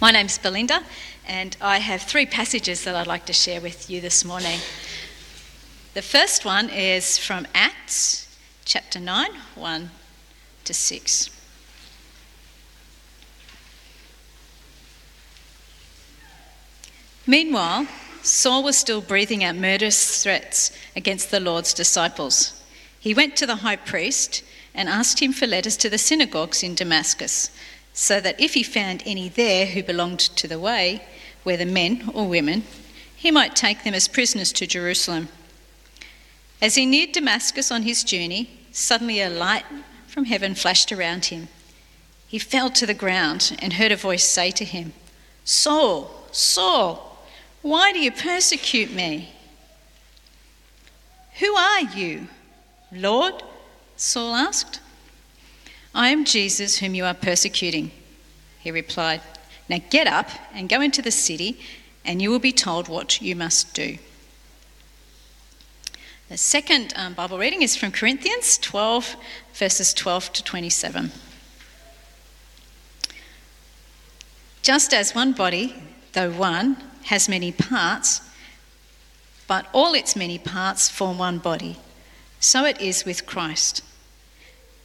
My name's Belinda, and I have three passages that I'd like to share with you this morning. The first one is from Acts chapter 9, 1 to 6. Meanwhile, Saul was still breathing out murderous threats against the Lord's disciples. He went to the high priest and asked him for letters to the synagogues in Damascus, so that if he found any there who belonged to the way, whether men or women, he might take them as prisoners to Jerusalem. As he neared Damascus on his journey, suddenly a light from heaven flashed around him. He fell to the ground and heard a voice say to him, Saul, Saul, why do you persecute me? Who are you, Lord? Saul asked. I am Jesus whom you are persecuting, he replied. Now get up and go into the city, and you will be told what you must do. The second um, Bible reading is from Corinthians 12, verses 12 to 27. Just as one body, though one, has many parts, but all its many parts form one body, so it is with Christ.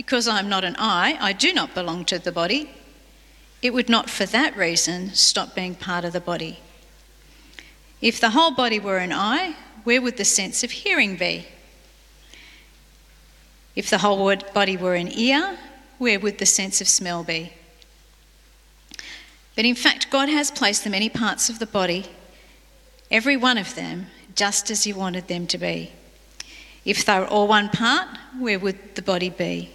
because I am not an eye, I do not belong to the body, it would not for that reason stop being part of the body. If the whole body were an eye, where would the sense of hearing be? If the whole body were an ear, where would the sense of smell be? But in fact, God has placed the many parts of the body, every one of them, just as He wanted them to be. If they were all one part, where would the body be?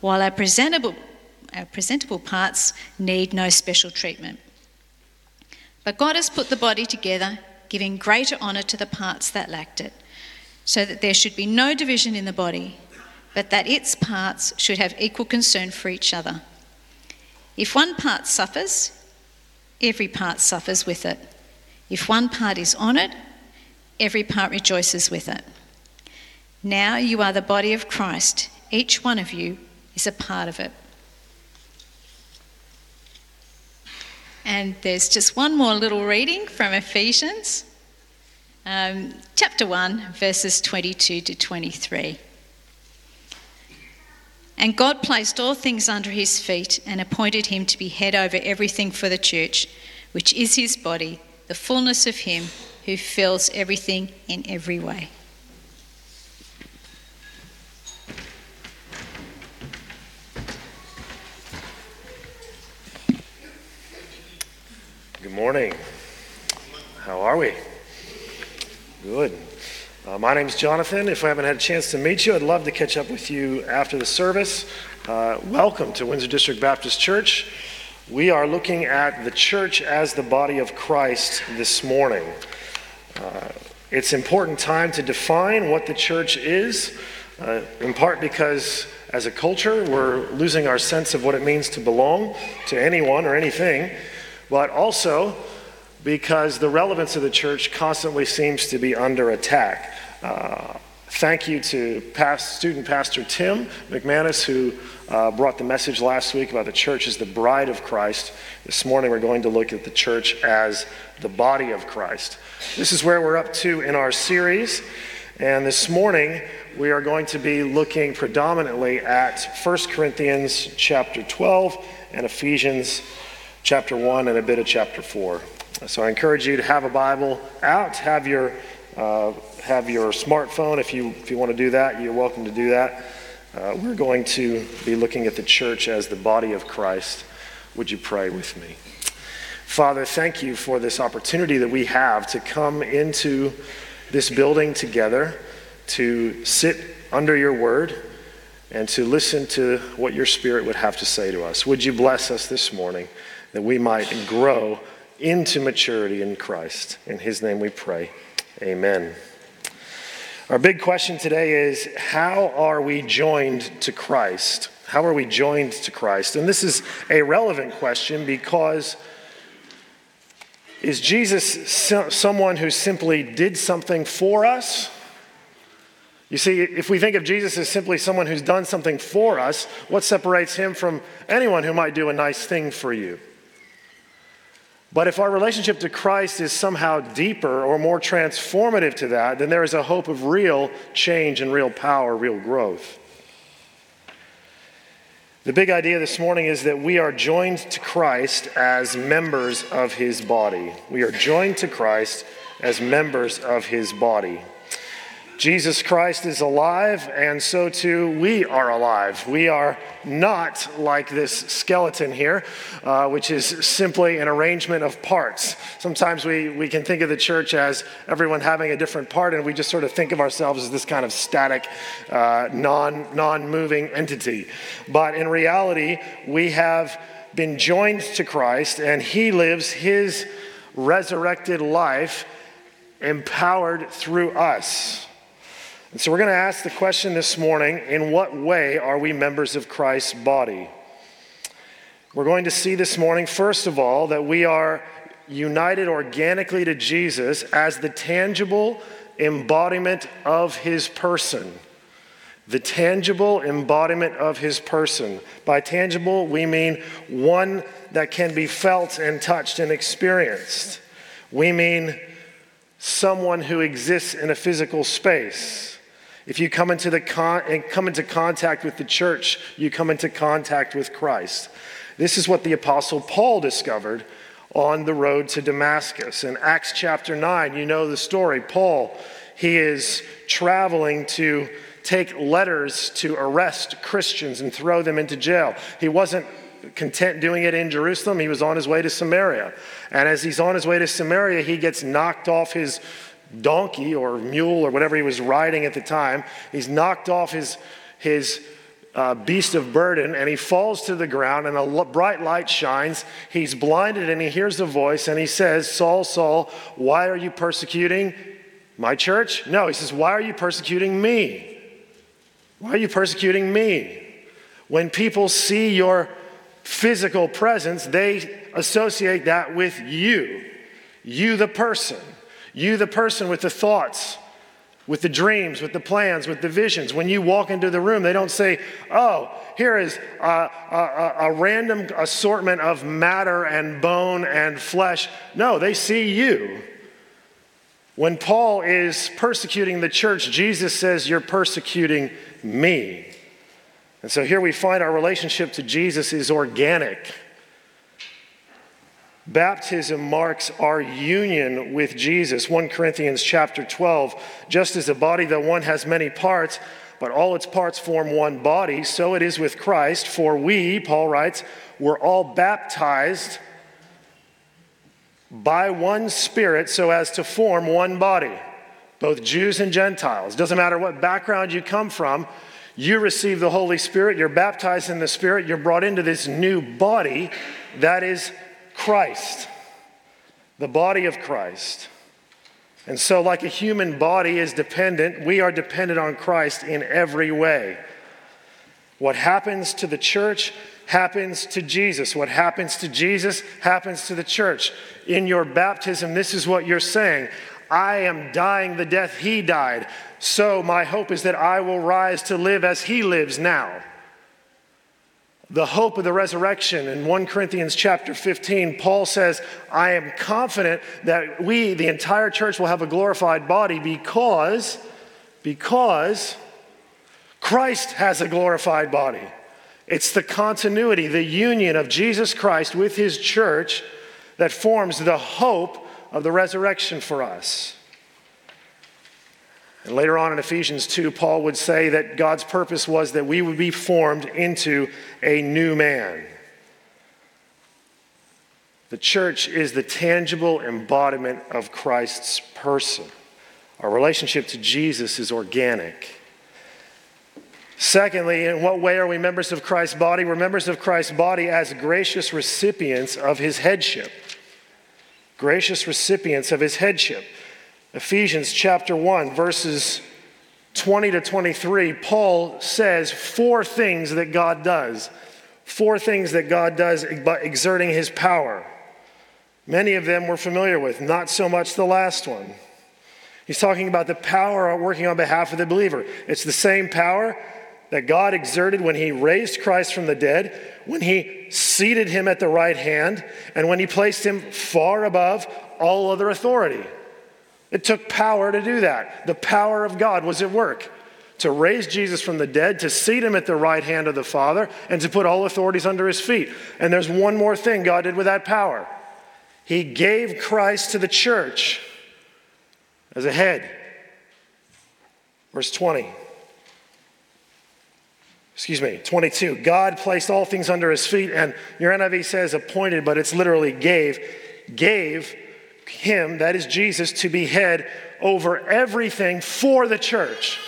while our presentable, our presentable parts need no special treatment. But God has put the body together, giving greater honour to the parts that lacked it, so that there should be no division in the body, but that its parts should have equal concern for each other. If one part suffers, every part suffers with it. If one part is honoured, every part rejoices with it. Now you are the body of Christ, each one of you is a part of it. And there's just one more little reading from Ephesians, um, chapter 1, verses 22 to 23. And God placed all things under his feet and appointed him to be head over everything for the church, which is his body, the fullness of him who fills everything in every way. Good morning. How are we? Good. Uh, my name is Jonathan. If I haven't had a chance to meet you, I'd love to catch up with you after the service. Uh, welcome to Windsor District Baptist Church. We are looking at the church as the body of Christ this morning. Uh, it's important time to define what the church is, uh, in part because as a culture we're losing our sense of what it means to belong to anyone or anything but also because the relevance of the church constantly seems to be under attack. Uh, thank you to past, student pastor Tim McManus, who uh, brought the message last week about the church as the bride of Christ. This morning we're going to look at the church as the body of Christ. This is where we're up to in our series. And this morning we are going to be looking predominantly at 1 Corinthians chapter 12 and Ephesians chapter 1 and a bit of chapter 4. So I encourage you to have a Bible out, have your, uh, have your smartphone. If you, if you want to do that, you're welcome to do that. Uh, we're going to be looking at the church as the body of Christ. Would you pray with me? Father, thank you for this opportunity that we have to come into this building together, to sit under your word, and to listen to what your Spirit would have to say to us. Would you bless us this morning that we might grow into maturity in Christ? In His name we pray. Amen. Our big question today is how are we joined to Christ? How are we joined to Christ? And this is a relevant question because is Jesus someone who simply did something for us? You see, if we think of Jesus as simply someone who's done something for us, what separates him from anyone who might do a nice thing for you? But if our relationship to Christ is somehow deeper or more transformative to that, then there is a hope of real change and real power, real growth. The big idea this morning is that we are joined to Christ as members of his body. We are joined to Christ as members of his body. Jesus Christ is alive, and so too we are alive. We are not like this skeleton here, uh, which is simply an arrangement of parts. Sometimes we, we can think of the church as everyone having a different part, and we just sort of think of ourselves as this kind of static, uh, non, non-moving entity. But in reality, we have been joined to Christ, and he lives his resurrected life empowered through us. And so we're going to ask the question this morning in what way are we members of Christ's body? We're going to see this morning, first of all, that we are united organically to Jesus as the tangible embodiment of his person. The tangible embodiment of his person. By tangible, we mean one that can be felt and touched and experienced. We mean someone who exists in a physical space. If you come into, the con- and come into contact with the church, you come into contact with Christ. This is what the Apostle Paul discovered on the road to Damascus. In Acts chapter 9, you know the story. Paul, he is traveling to take letters to arrest Christians and throw them into jail. He wasn't content doing it in Jerusalem, he was on his way to Samaria. And as he's on his way to Samaria, he gets knocked off his donkey or mule or whatever he was riding at the time. He's knocked off his, his uh, beast of burden and he falls to the ground and a bright light shines. He's blinded and he hears a voice and he says, Saul, Saul, why are you persecuting my church? No, he says, Why are you persecuting me? Why are you persecuting me? When people see your physical presence, they associate that with you, you the person. You, the person with the thoughts, with the dreams, with the plans, with the visions. When you walk into the room, they don't say, Oh, here is a, a, a, random assortment of matter and bone and flesh. No, they see you. When Paul is persecuting the church, Jesus says, You're persecuting me. And so here we find our relationship to Jesus is organic. Baptism marks our union with Jesus. 1 Corinthians chapter 12. Just as a body, though one has many parts, but all its parts form one body, so it is with Christ. For we, Paul writes, were all baptized by one Spirit so as to form one body, both Jews and Gentiles. Doesn't matter what background you come from, you receive the Holy Spirit, you're baptized in the Spirit, you're brought into this new body that is Christ, the body of Christ. And so, like a human body is dependent, we are dependent on Christ in every way. What happens to the church happens to Jesus. What happens to Jesus happens to the church. In your baptism, this is what you're saying I am dying the death he died. So, my hope is that I will rise to live as he lives now the hope of the resurrection in 1 Corinthians chapter 15, Paul says, I am confident that we, the entire church, will have a glorified body because, because Christ has a glorified body. It's the continuity, the union of Jesus Christ with his church that forms the hope of the resurrection for us. And later on in Ephesians 2, Paul would say that God's purpose was that we would be formed into a new man. The church is the tangible embodiment of Christ's person. Our relationship to Jesus is organic. Secondly, in what way are we members of Christ's body? We're members of Christ's body as gracious recipients of his headship. Gracious recipients of his headship. Ephesians chapter 1, verses 20 to 23, Paul says four things that God does. Four things that God does by exerting his power. Many of them we're familiar with, not so much the last one. He's talking about the power working on behalf of the believer. It's the same power that God exerted when he raised Christ from the dead, when he seated him at the right hand, and when he placed him far above all other authority. It took power to do that. The power of God was at work to raise Jesus from the dead, to seat him at the right hand of the Father, and to put all authorities under his feet. And there's one more thing God did with that power He gave Christ to the church as a head. Verse 20 excuse me, 22. God placed all things under his feet, and your NIV says appointed, but it's literally gave, gave him, that is Jesus, to be head over everything for the church.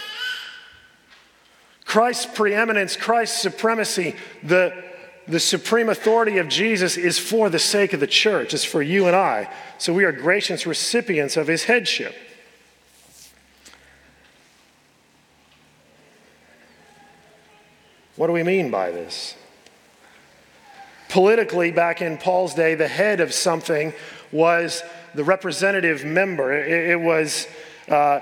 Christ's preeminence, Christ's supremacy, the, the supreme authority of Jesus is for the sake of the church, it's for you and I. So we are gracious recipients of his headship. What do we mean by this? Politically, back in Paul's day, the head of something was the representative member. It, it was, uh,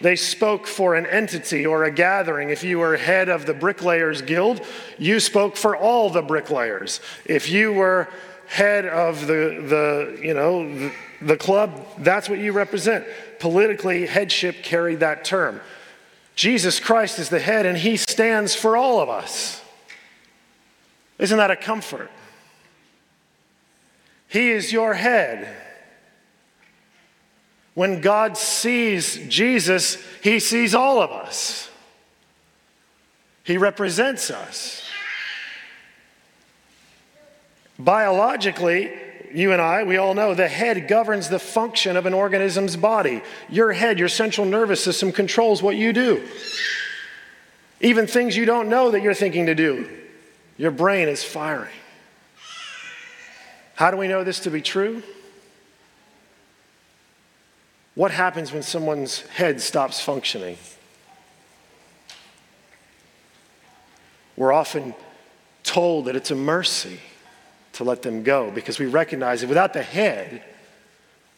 they spoke for an entity or a gathering. If you were head of the Bricklayers Guild, you spoke for all the bricklayers. If you were head of the, the you know, the, the club, that's what you represent. Politically, headship carried that term. Jesus Christ is the head and he stands for all of us. Isn't that a comfort? He is your head. When God sees Jesus, he sees all of us. He represents us. Biologically, you and I, we all know the head governs the function of an organism's body. Your head, your central nervous system, controls what you do. Even things you don't know that you're thinking to do, your brain is firing. How do we know this to be true? What happens when someone's head stops functioning? We're often told that it's a mercy to let them go because we recognize that without the head,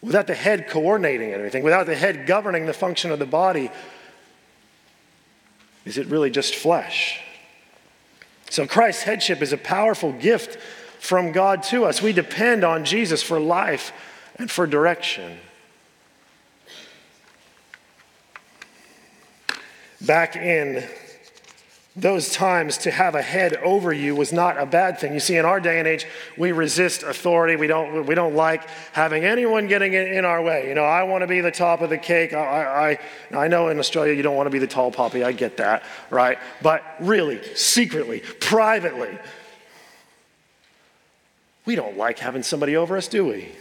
without the head coordinating everything, without the head governing the function of the body, is it really just flesh? So Christ's headship is a powerful gift from God to us. We depend on Jesus for life and for direction. Back in those times to have a head over you was not a bad thing. You see, in our day and age, we resist authority. We don't, we don't like having anyone getting in our way. You know, I want to be the top of the cake. I, I, I know in Australia you don't want to be the tall poppy. I get that, right? But really, secretly, privately, we don't like having somebody over us, do we?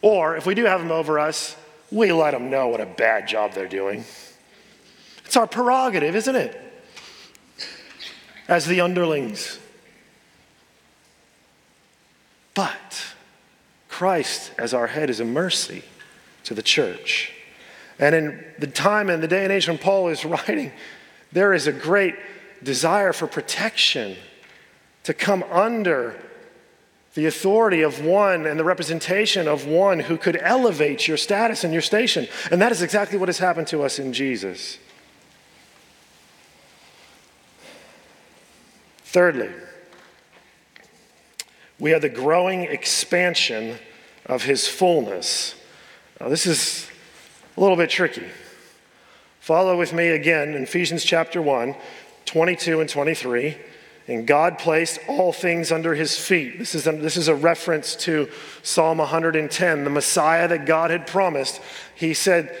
Or if we do have them over us, we let them know what a bad job they're doing. It's our prerogative, isn't it? As the underlings. But Christ, as our head, is a mercy to the church. And in the time and the day and age when Paul is writing, there is a great desire for protection to come under the authority of one and the representation of one who could elevate your status and your station. And that is exactly what has happened to us in Jesus. Thirdly, we are the growing expansion of his fullness. Now, this is a little bit tricky. Follow with me again in Ephesians chapter 1. 22 and 23. And God placed all things under his feet. This is, a, this is a reference to Psalm 110, the Messiah that God had promised. He said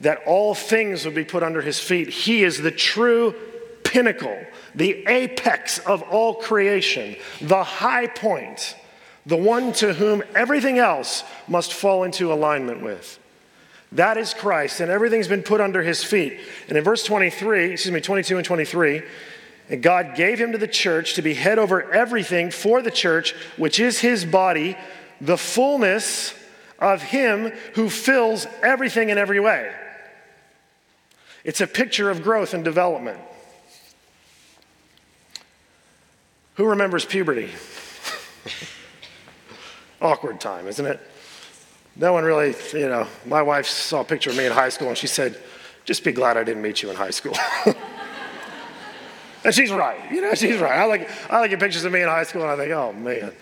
that all things would be put under his feet. He is the true pinnacle, the apex of all creation, the high point, the one to whom everything else must fall into alignment with. That is Christ, and everything's been put under his feet. And in verse 23, excuse me, 22 and 23, and God gave him to the church to be head over everything for the church, which is his body, the fullness of him who fills everything in every way. It's a picture of growth and development. Who remembers puberty? Awkward time, isn't it? No one really, you know, my wife saw a picture of me in high school and she said, just be glad I didn't meet you in high school. and she's right, you know, she's right. I like, I look at pictures of me in high school and I think, oh man,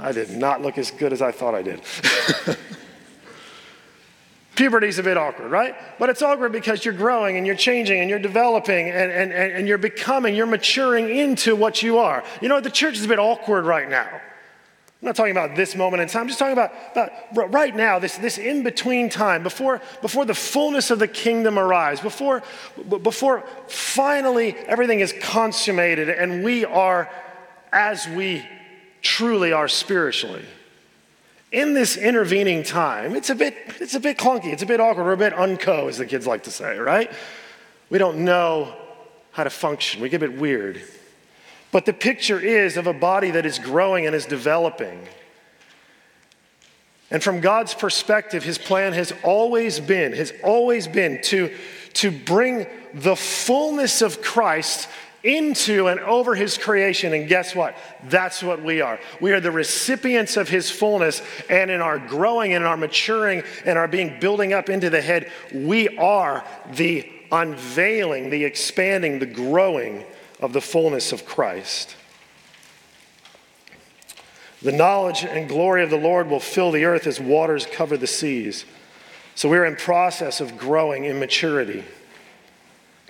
I did not look as good as I thought I did. Puberty's a bit awkward, right? But it's awkward because you're growing and you're changing and you're developing and, and, and you're becoming, you're maturing into what you are. You know, the church is a bit awkward right now. I'm not talking about this moment in time, I'm just talking about, about right now, this, this in between time, before, before the fullness of the kingdom arrives, before, before finally everything is consummated and we are as we truly are spiritually in this intervening time, it's a bit, it's a bit clunky, it's a bit awkward, we're a bit unco, as the kids like to say, right? We don't know how to function, we get a bit weird. But the picture is of a body that is growing and is developing. And from God's perspective, his plan has always been, has always been to, to bring the fullness of Christ into and over his creation. And guess what? That's what we are. We are the recipients of his fullness. And in our growing and in our maturing and our being building up into the head, we are the unveiling, the expanding, the growing of the fullness of Christ. The knowledge and glory of the Lord will fill the earth as waters cover the seas. So we're in process of growing in maturity.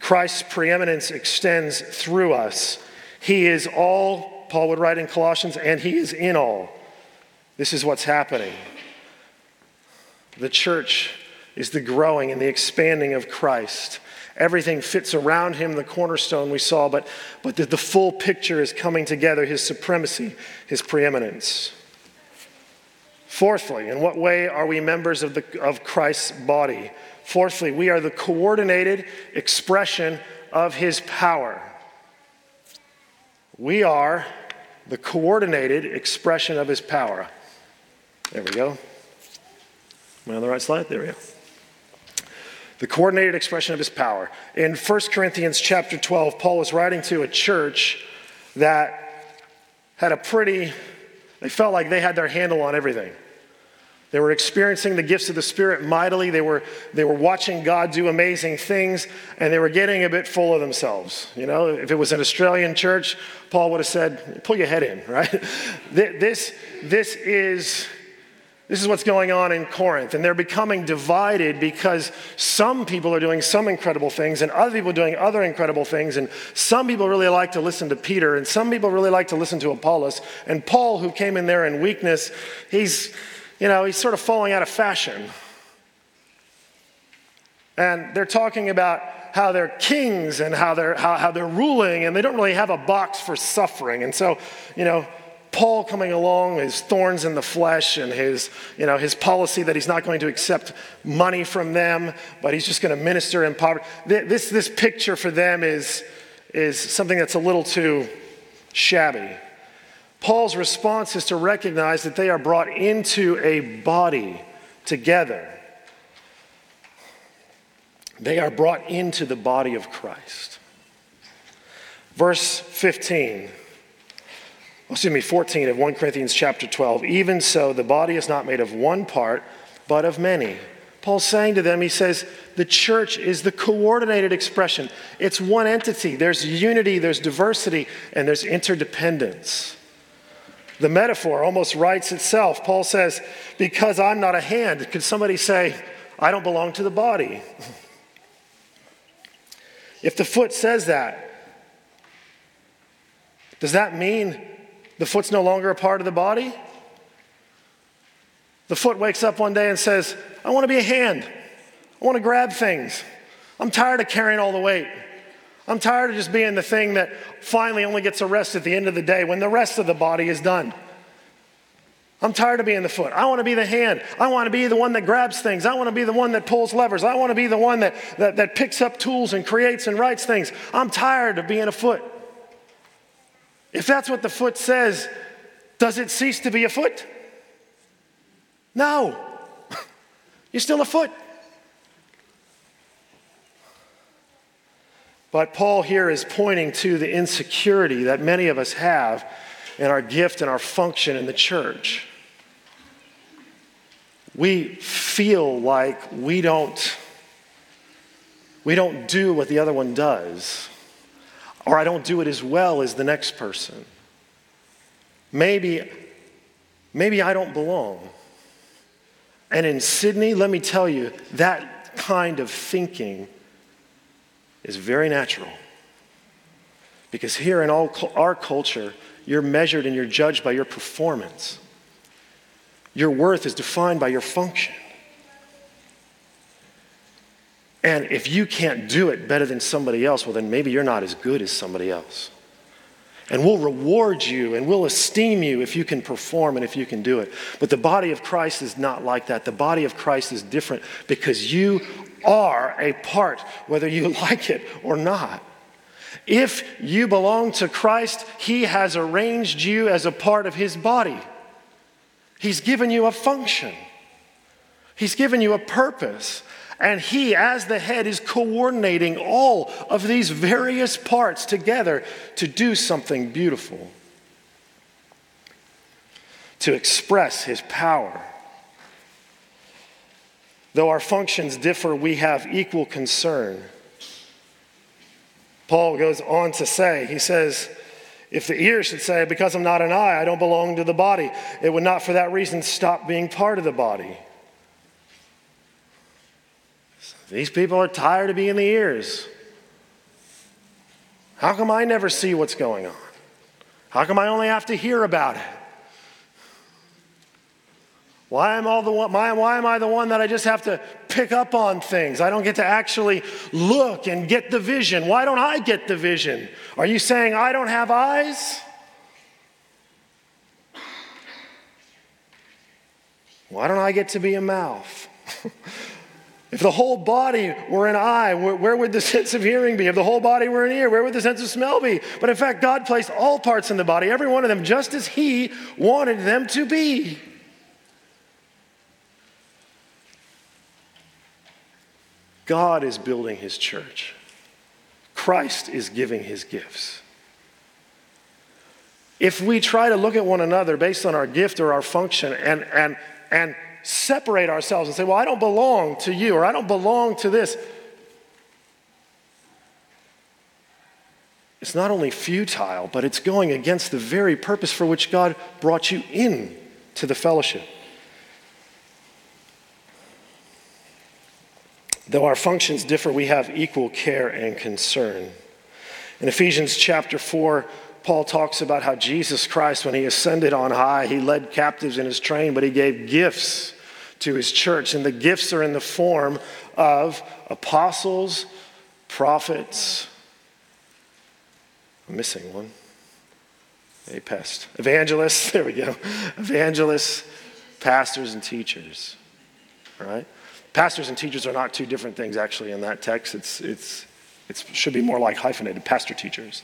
Christ's preeminence extends through us. He is all, Paul would write in Colossians, and He is in all. This is what's happening. The church is the growing and the expanding of Christ. Everything fits around him, the cornerstone we saw, but, but the, the full picture is coming together his supremacy, his preeminence. Fourthly, in what way are we members of, the, of Christ's body? Fourthly, we are the coordinated expression of his power. We are the coordinated expression of his power. There we go. Am I on the right slide? There we go. The coordinated expression of his power. In 1 Corinthians chapter 12, Paul was writing to a church that had a pretty, they felt like they had their handle on everything. They were experiencing the gifts of the Spirit mightily. They were, they were watching God do amazing things, and they were getting a bit full of themselves. You know, if it was an Australian church, Paul would have said, pull your head in, right? This, this, is, this is what's going on in Corinth, and they're becoming divided because some people are doing some incredible things, and other people are doing other incredible things, and some people really like to listen to Peter, and some people really like to listen to Apollos. And Paul, who came in there in weakness, he's you know, he's sort of falling out of fashion. And they're talking about how they're kings and how they're, how, how they're ruling, and they don't really have a box for suffering. And so, you know, Paul coming along, his thorns in the flesh, and his, you know, his policy that he's not going to accept money from them, but he's just going to minister in poverty. This, this picture for them is, is something that's a little too shabby. Paul's response is to recognize that they are brought into a body together. They are brought into the body of Christ. Verse 15, excuse me, 14 of 1 Corinthians chapter 12. Even so, the body is not made of one part, but of many. Paul's saying to them, he says, the church is the coordinated expression. It's one entity. There's unity, there's diversity, and there's interdependence. The metaphor almost writes itself. Paul says, Because I'm not a hand, could somebody say, I don't belong to the body? If the foot says that, Does that mean the foot's no longer a part of the body? The foot wakes up one day and says, I want to be a hand. I want to grab things. I'm tired of carrying all the weight. I'm tired of just being the thing that finally only gets a rest at the end of the day when the rest of the body is done. I'm tired of being the foot. I want to be the hand. I want to be the one that grabs things. I want to be the one that pulls levers. I want to be the one that, that, that picks up tools and creates and writes things. I'm tired of being a foot. If that's what the foot says, does it cease to be a foot? No. You're still a foot. But Paul here is pointing to the insecurity that many of us have in our gift and our function in the church. We feel like we don't we don't do what the other one does or I don't do it as well as the next person. Maybe maybe I don't belong. And in Sydney, let me tell you, that kind of thinking is very natural. Because here in all, our culture, you're measured and you're judged by your performance. Your worth is defined by your function. And if you can't do it better than somebody else, well, then maybe you're not as good as somebody else. And we'll reward you and we'll esteem you if you can perform and if you can do it. But the body of Christ is not like that. The body of Christ is different because you are a part, whether you like it or not. If you belong to Christ, He has arranged you as a part of His body. He's given you a function, He's given you a purpose. And He, as the head, is coordinating all of these various parts together to do something beautiful, to express His power. Though our functions differ, we have equal concern. Paul goes on to say, he says, if the ear should say, Because I'm not an eye, I don't belong to the body, it would not for that reason stop being part of the body. These people are tired of being the ears. How come I never see what's going on? How come I only have to hear about it? Why am, all the one, why, why am I the one that I just have to pick up on things? I don't get to actually look and get the vision. Why don't I get the vision? Are you saying I don't have eyes? Why don't I get to be a mouth? if the whole body were an eye, where, would the sense of hearing be? If the whole body were an ear, where would the sense of smell be? But in fact, God placed all parts in the body, every one of them, just as He wanted them to be. God is building his church. Christ is giving his gifts. If we try to look at one another based on our gift or our function and, and, and separate ourselves and say, well, I don't belong to you or I don't belong to this, it's not only futile, but it's going against the very purpose for which God brought you in to the fellowship. Though our functions differ, we have equal care and concern. In Ephesians chapter 4, Paul talks about how Jesus Christ, when he ascended on high, he led captives in his train, but he gave gifts to his church. And the gifts are in the form of apostles, prophets. I'm missing one. A pest. Evangelists, there we go. Evangelists, pastors, and teachers. All right? Pastors and teachers are not two different things, actually, in that text. It's, it's, it should be more like hyphenated pastor teachers.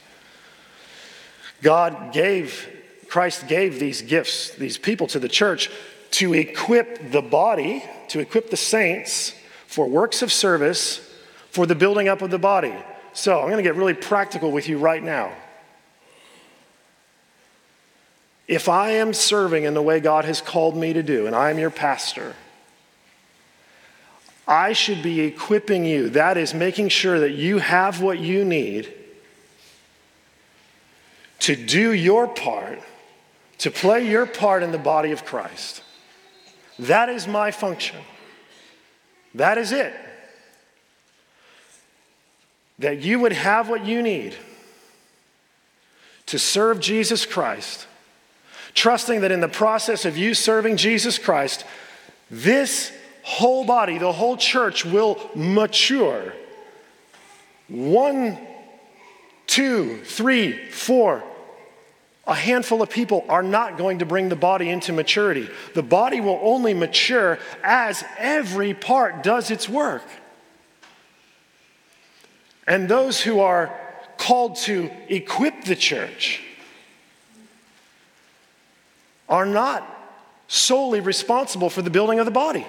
God gave, Christ gave these gifts, these people to the church to equip the body, to equip the saints for works of service for the building up of the body. So I'm going to get really practical with you right now. If I am serving in the way God has called me to do, and I am your pastor, I should be equipping you. That is making sure that you have what you need to do your part, to play your part in the body of Christ. That is my function. That is it. That you would have what you need to serve Jesus Christ, trusting that in the process of you serving Jesus Christ, this whole body, the whole church will mature. One, two, three, four, a handful of people are not going to bring the body into maturity. The body will only mature as every part does its work. And those who are called to equip the church are not solely responsible for the building of the body.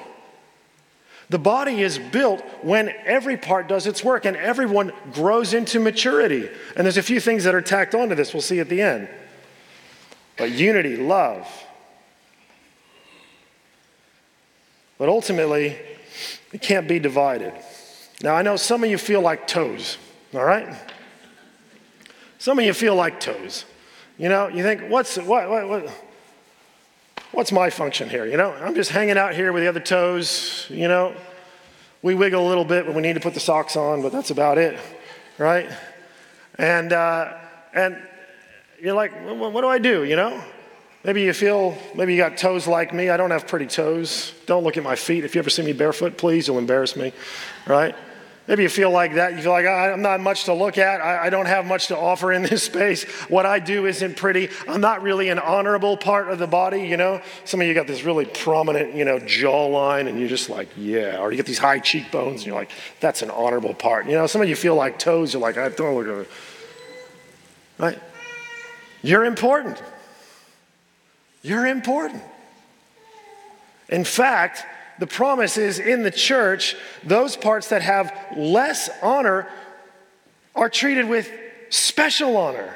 The body is built when every part does its work and everyone grows into maturity. And there's a few things that are tacked onto this, we'll see at the end. But unity, love. But ultimately, it can't be divided. Now, I know some of you feel like toes, all right? Some of you feel like toes. You know, you think, what's, what, what, what, what's my function here? You know, I'm just hanging out here with the other toes, you know. We wiggle a little bit when we need to put the socks on, but that's about it, right? And, uh, and you're like, what, do I do, you know? Maybe you feel, maybe you got toes like me. I don't have pretty toes. Don't look at my feet. If you ever see me barefoot, please, you'll embarrass me, right? Maybe you feel like that. You feel like I'm not much to look at. I, don't have much to offer in this space. What I do isn't pretty. I'm not really an honorable part of the body, you know? Some of you got this really prominent, you know, jawline, and you're just like, yeah. Or you get these high cheekbones, and you're like, that's an honorable part. You know, some of you feel like toes. You're like, I don't look at it. Right? You're important. You're important. In fact, the promise is in the church, those parts that have less honor are treated with special honor.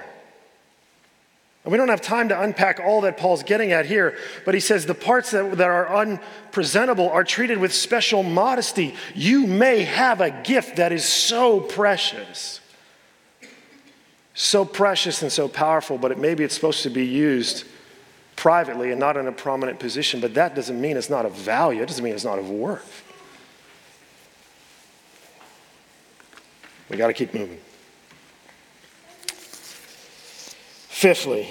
And we don't have time to unpack all that Paul's getting at here, but he says the parts that, that are unpresentable are treated with special modesty. You may have a gift that is so precious, so precious and so powerful, but it, maybe it's supposed to be used privately and not in a prominent position, but that doesn't mean it's not of value. It doesn't mean it's not of worth. We got to keep moving. Fifthly,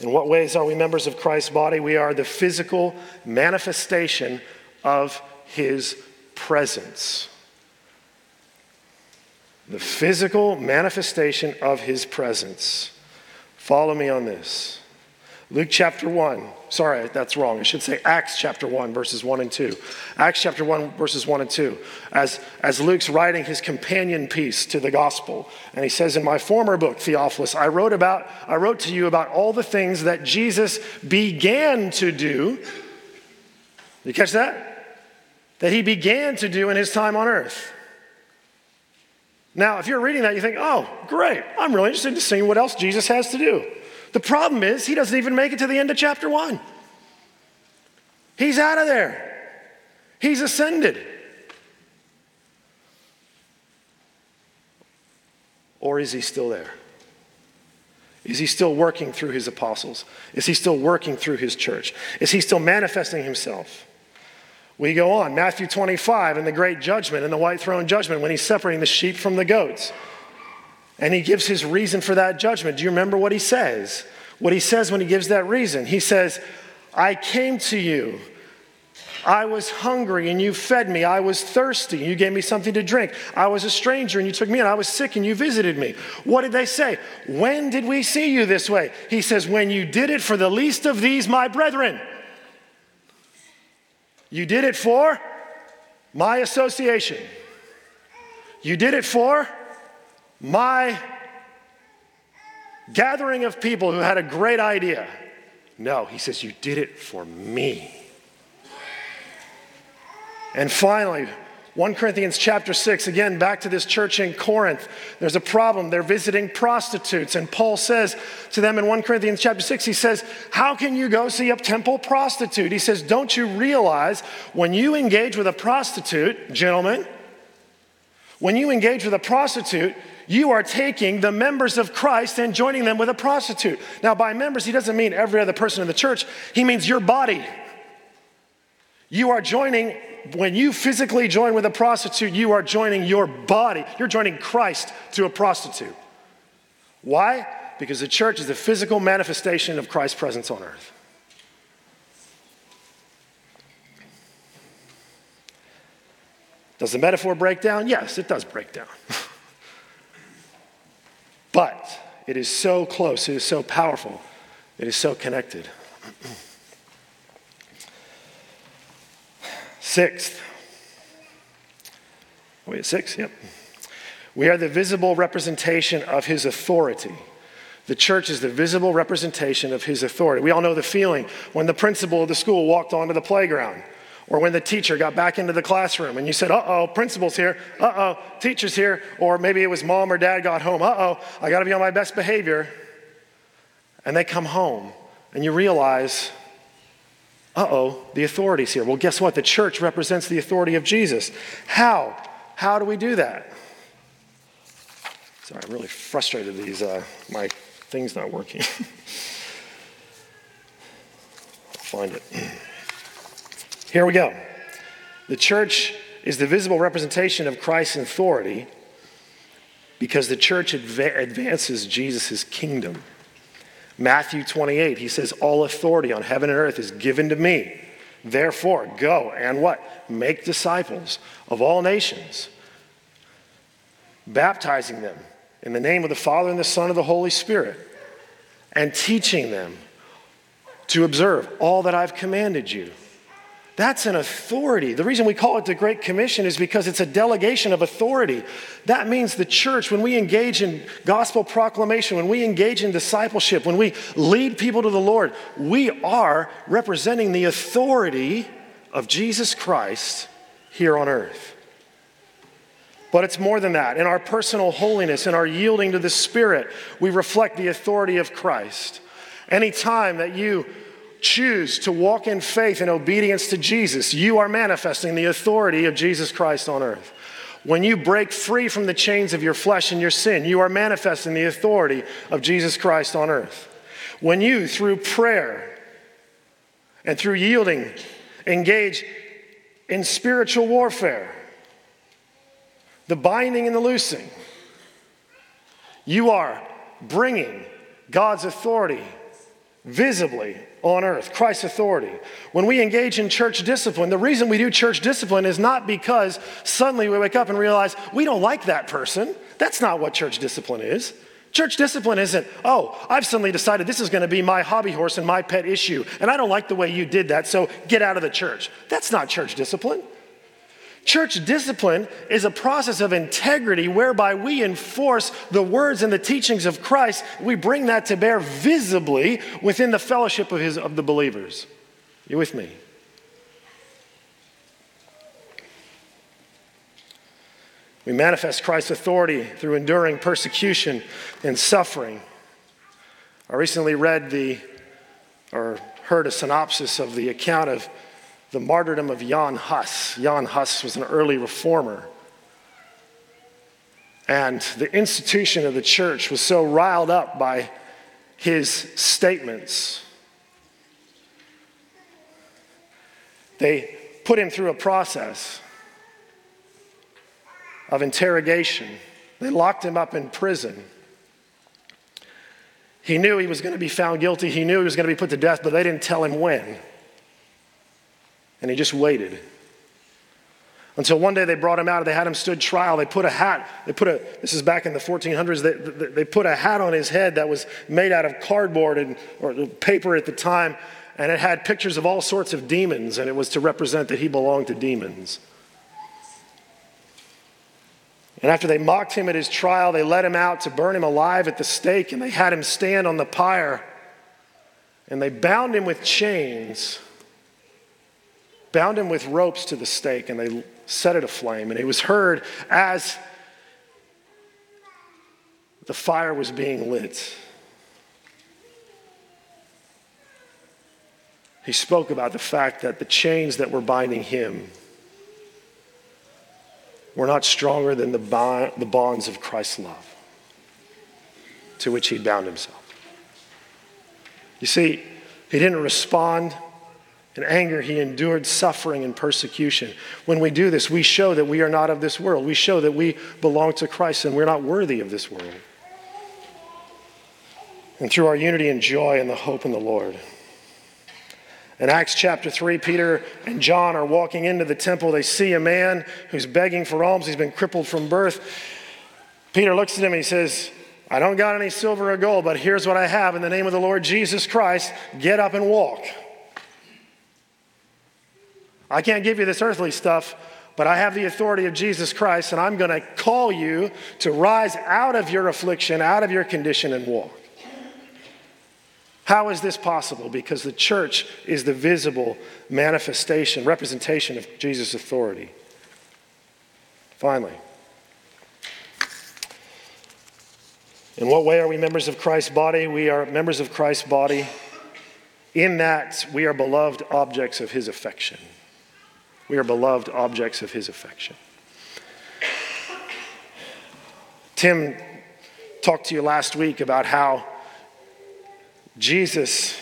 in what ways are we members of Christ's body? We are the physical manifestation of his presence. The physical manifestation of his presence. Follow me on this. Luke chapter 1. Sorry, that's wrong. I should say Acts chapter 1, verses 1 and 2. Acts chapter 1, verses 1 and 2. As, as Luke's writing his companion piece to the gospel, and he says, In my former book, Theophilus, I wrote, about, I wrote to you about all the things that Jesus began to do. You catch that? That he began to do in his time on earth. Now, if you're reading that, you think, oh, great, I'm really interested in seeing what else Jesus has to do. The problem is, he doesn't even make it to the end of chapter one. He's out of there, he's ascended. Or is he still there? Is he still working through his apostles? Is he still working through his church? Is he still manifesting himself? We go on, Matthew 25 and the great judgment and the white throne judgment when he's separating the sheep from the goats. And he gives his reason for that judgment. Do you remember what he says? What he says when he gives that reason? He says, I came to you. I was hungry and you fed me. I was thirsty and you gave me something to drink. I was a stranger and you took me in. I was sick and you visited me. What did they say? When did we see you this way? He says, When you did it for the least of these, my brethren. You did it for my association. You did it for my gathering of people who had a great idea. No, he says, You did it for me. And finally, 1 Corinthians chapter 6, again, back to this church in Corinth. There's a problem. They're visiting prostitutes. And Paul says to them in 1 Corinthians chapter 6, he says, How can you go see a temple prostitute? He says, Don't you realize when you engage with a prostitute, gentlemen, when you engage with a prostitute, you are taking the members of Christ and joining them with a prostitute. Now, by members, he doesn't mean every other person in the church, he means your body. You are joining, when you physically join with a prostitute, you are joining your body. You're joining Christ to a prostitute. Why? Because the church is the physical manifestation of Christ's presence on earth. Does the metaphor break down? Yes, it does break down. but it is so close, it is so powerful, it is so connected. Sixth, wait, six, yep. We are the visible representation of his authority. The church is the visible representation of his authority. We all know the feeling when the principal of the school walked onto the playground or when the teacher got back into the classroom and you said, uh oh, principal's here, uh oh, teacher's here, or maybe it was mom or dad got home, uh oh, I gotta be on my best behavior. And they come home and you realize, uh oh, the authority's here. Well, guess what? The church represents the authority of Jesus. How? How do we do that? Sorry, I'm really frustrated these, uh, my thing's not working. Find it. Here we go. The church is the visible representation of Christ's authority because the church adva- advances Jesus' kingdom. Matthew 28, he says, All authority on heaven and earth is given to me. Therefore, go and what? Make disciples of all nations, baptizing them in the name of the Father and the Son and the Holy Spirit, and teaching them to observe all that I've commanded you. That's an authority. The reason we call it the Great Commission is because it's a delegation of authority. That means the church, when we engage in gospel proclamation, when we engage in discipleship, when we lead people to the Lord, we are representing the authority of Jesus Christ here on earth. But it's more than that. In our personal holiness, in our yielding to the Spirit, we reflect the authority of Christ. Anytime that you choose to walk in faith and obedience to Jesus, you are manifesting the authority of Jesus Christ on earth. When you break free from the chains of your flesh and your sin, you are manifesting the authority of Jesus Christ on earth. When you, through prayer and through yielding, engage in spiritual warfare, the binding and the loosing, you are bringing God's authority visibly on earth, Christ's authority. When we engage in church discipline, the reason we do church discipline is not because suddenly we wake up and realize we don't like that person. That's not what church discipline is. Church discipline isn't, oh, I've suddenly decided this is going to be my hobby horse and my pet issue, and I don't like the way you did that, so get out of the church. That's not church discipline. Church discipline is a process of integrity whereby we enforce the words and the teachings of Christ. We bring that to bear visibly within the fellowship of, his, of the believers. You with me? We manifest Christ's authority through enduring persecution and suffering. I recently read the, or heard a synopsis of the account of the martyrdom of Jan Hus. Jan Hus was an early reformer. And the institution of the church was so riled up by his statements. They put him through a process of interrogation. They locked him up in prison. He knew he was going to be found guilty. He knew he was going to be put to death, but they didn't tell him when. And he just waited. Until one day they brought him out, and they had him stood trial. They put a hat, they put a, this is back in the 1400s, they, they put a hat on his head that was made out of cardboard and, or paper at the time, and it had pictures of all sorts of demons, and it was to represent that he belonged to demons. And after they mocked him at his trial, they let him out to burn him alive at the stake, and they had him stand on the pyre, and they bound him with chains bound him with ropes to the stake, and they set it aflame. And it was heard as the fire was being lit. He spoke about the fact that the chains that were binding him were not stronger than the, bond, the bonds of Christ's love to which he bound himself. You see, he didn't respond in anger, he endured suffering and persecution. When we do this, we show that we are not of this world. We show that we belong to Christ and we're not worthy of this world. and through our unity and joy and the hope in the Lord. In Acts chapter 3, Peter and John are walking into the temple. They see a man who's begging for alms. He's been crippled from birth. Peter looks at him and he says, I don't got any silver or gold, but here's what I have. In the name of the Lord Jesus Christ, get up and walk. I can't give you this earthly stuff, but I have the authority of Jesus Christ, and I'm going to call you to rise out of your affliction, out of your condition, and walk. How is this possible? Because the church is the visible manifestation, representation of Jesus' authority. Finally, in what way are we members of Christ's body? We are members of Christ's body in that we are beloved objects of his affection. We are beloved objects of his affection. Tim talked to you last week about how Jesus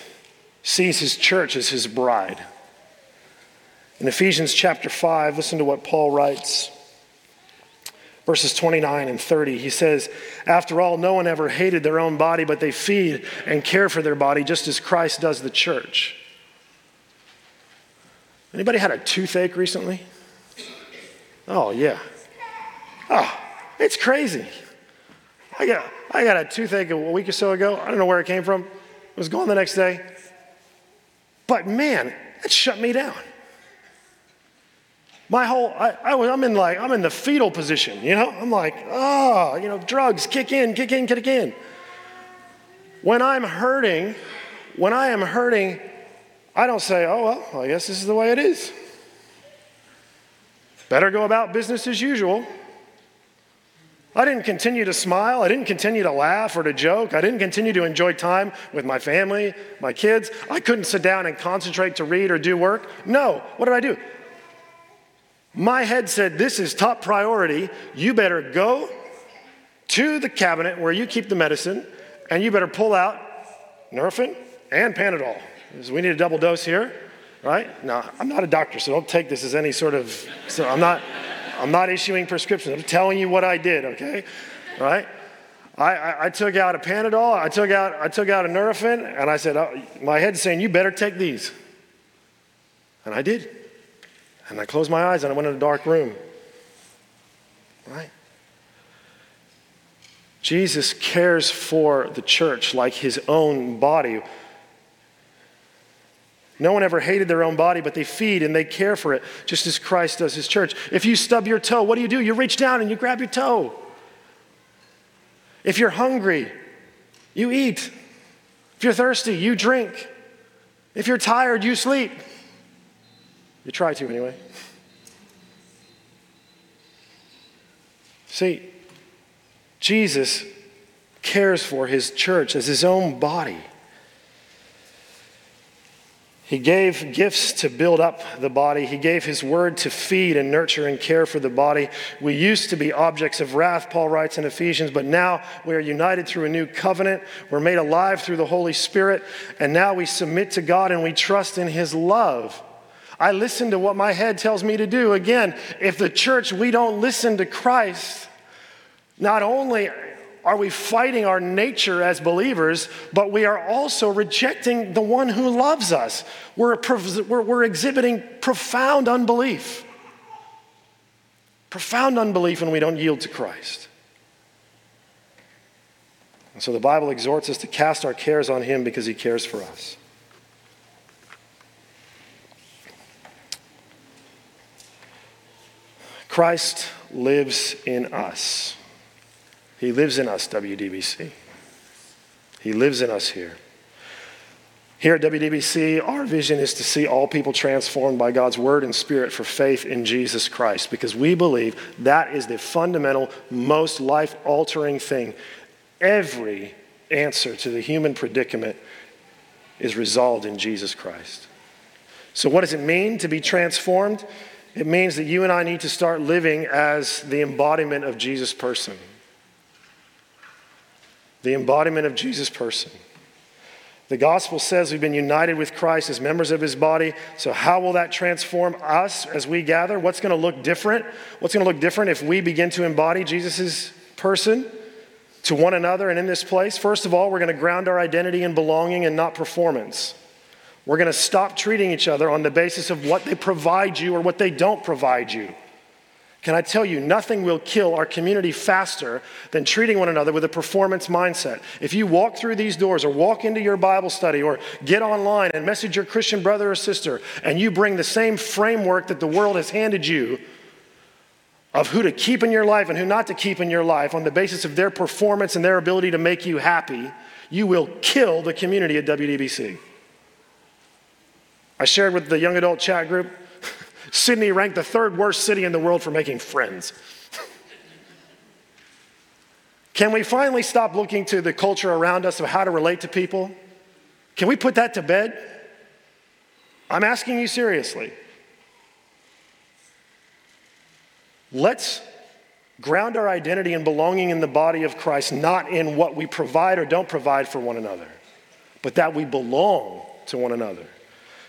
sees his church as his bride. In Ephesians chapter 5, listen to what Paul writes. Verses 29 and 30, he says, After all, no one ever hated their own body, but they feed and care for their body just as Christ does the church. Anybody had a toothache recently? Oh, yeah. Oh, it's crazy. I got, I got a toothache a week or so ago. I don't know where it came from. It was gone the next day. But man, it shut me down. My whole, I, I was, I'm in like, I'm in the fetal position, you know? I'm like, oh, you know, drugs, kick in, kick in, kick in. When I'm hurting, when I am hurting, I don't say, oh, well, I guess this is the way it is. Better go about business as usual. I didn't continue to smile. I didn't continue to laugh or to joke. I didn't continue to enjoy time with my family, my kids. I couldn't sit down and concentrate to read or do work. No. What did I do? My head said, This is top priority. You better go to the cabinet where you keep the medicine and you better pull out Nurofen and Panadol we need a double dose here, right? Now, I'm not a doctor, so don't take this as any sort of, so I'm not, I'm not issuing prescriptions. I'm telling you what I did, okay? Right? I, I, I took out a Panadol, I took out, I took out a Nurofen, and I said, oh, my head's saying, you better take these. And I did. And I closed my eyes and I went in a dark room. Right? Jesus cares for the church like his own body. No one ever hated their own body, but they feed and they care for it, just as Christ does his church. If you stub your toe, what do you do? You reach down and you grab your toe. If you're hungry, you eat. If you're thirsty, you drink. If you're tired, you sleep. You try to anyway. See, Jesus cares for his church as his own body. He gave gifts to build up the body. He gave his word to feed and nurture and care for the body. We used to be objects of wrath, Paul writes in Ephesians, but now we are united through a new covenant. We're made alive through the Holy Spirit, and now we submit to God and we trust in his love. I listen to what my head tells me to do. Again, if the church, we don't listen to Christ, not only are we fighting our nature as believers, but we are also rejecting the one who loves us. We're, we're, we're exhibiting profound unbelief. Profound unbelief when we don't yield to Christ. And so the Bible exhorts us to cast our cares on Him because He cares for us. Christ lives in us. He lives in us, WDBC. He lives in us here. Here at WDBC, our vision is to see all people transformed by God's word and spirit for faith in Jesus Christ because we believe that is the fundamental, most life altering thing. Every answer to the human predicament is resolved in Jesus Christ. So, what does it mean to be transformed? It means that you and I need to start living as the embodiment of Jesus' person the embodiment of Jesus' person. The gospel says we've been united with Christ as members of his body. So, how will that transform us as we gather? What's going to look different? What's going to look different if we begin to embody Jesus' person? to one another and in this place, first of all, we're going to ground our identity in belonging and not performance. We're going to stop treating each other on the basis of what they provide you or what they don't provide you. Can I tell you, nothing will kill our community faster than treating one another with a performance mindset. If you walk through these doors or walk into your Bible study or get online and message your Christian brother or sister, and you bring the same framework that the world has handed you of who to keep in your life and who not to keep in your life on the basis of their performance and their ability to make you happy, you will kill the community at WDBC. I shared with the young adult chat group Sydney ranked the third worst city in the world for making friends. Can we finally stop looking to the culture around us of how to relate to people? Can we put that to bed? I'm asking you seriously. Let's ground our identity and belonging in the body of Christ, not in what we provide or don't provide for one another, but that we belong to one another.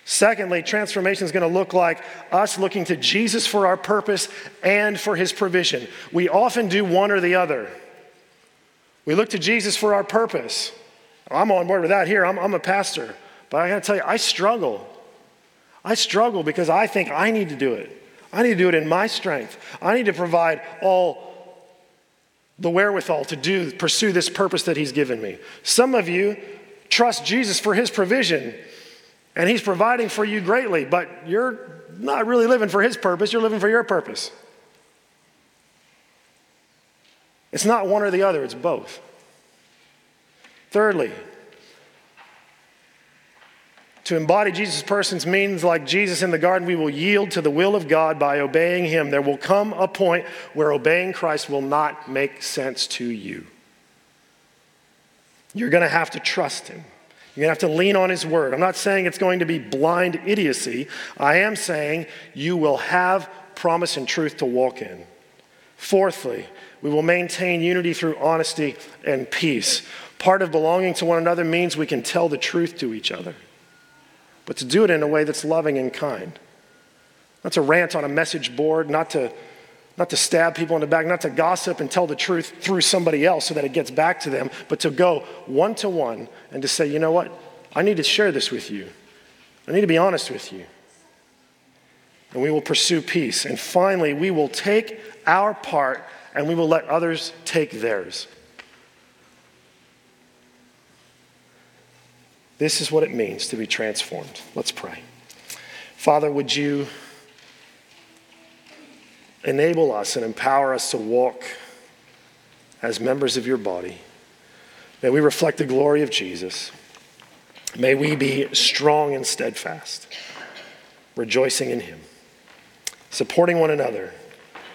Secondly, transformation is going to look like us looking to Jesus for our purpose and for his provision. We often do one or the other. We look to Jesus for our purpose. I'm on board with that here. I'm, I'm a pastor. But I got to tell you, I struggle. I struggle because I think I need to do it. I need to do it in my strength. I need to provide all the wherewithal to do pursue this purpose that he's given me. Some of you trust Jesus for his provision and He's providing for you greatly, but you're not really living for His purpose, you're living for your purpose. It's not one or the other, it's both. Thirdly, to embody Jesus' persons means, like Jesus in the garden, we will yield to the will of God by obeying Him. There will come a point where obeying Christ will not make sense to you. You're going to have to trust Him. You're going to have to lean on His word. I'm not saying it's going to be blind idiocy. I am saying you will have promise and truth to walk in. Fourthly, we will maintain unity through honesty and peace. Part of belonging to one another means we can tell the truth to each other, but to do it in a way that's loving and kind. Not to rant on a message board, not to not to stab people in the back, not to gossip and tell the truth through somebody else so that it gets back to them, but to go one to one and to say, you know what? I need to share this with you. I need to be honest with you. And we will pursue peace. And finally, we will take our part and we will let others take theirs. This is what it means to be transformed. Let's pray. Father, would you enable us and empower us to walk as members of your body. May we reflect the glory of Jesus. May we be strong and steadfast, rejoicing in him, supporting one another,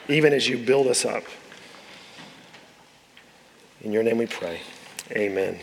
even as you build us up. In your name we pray. Amen.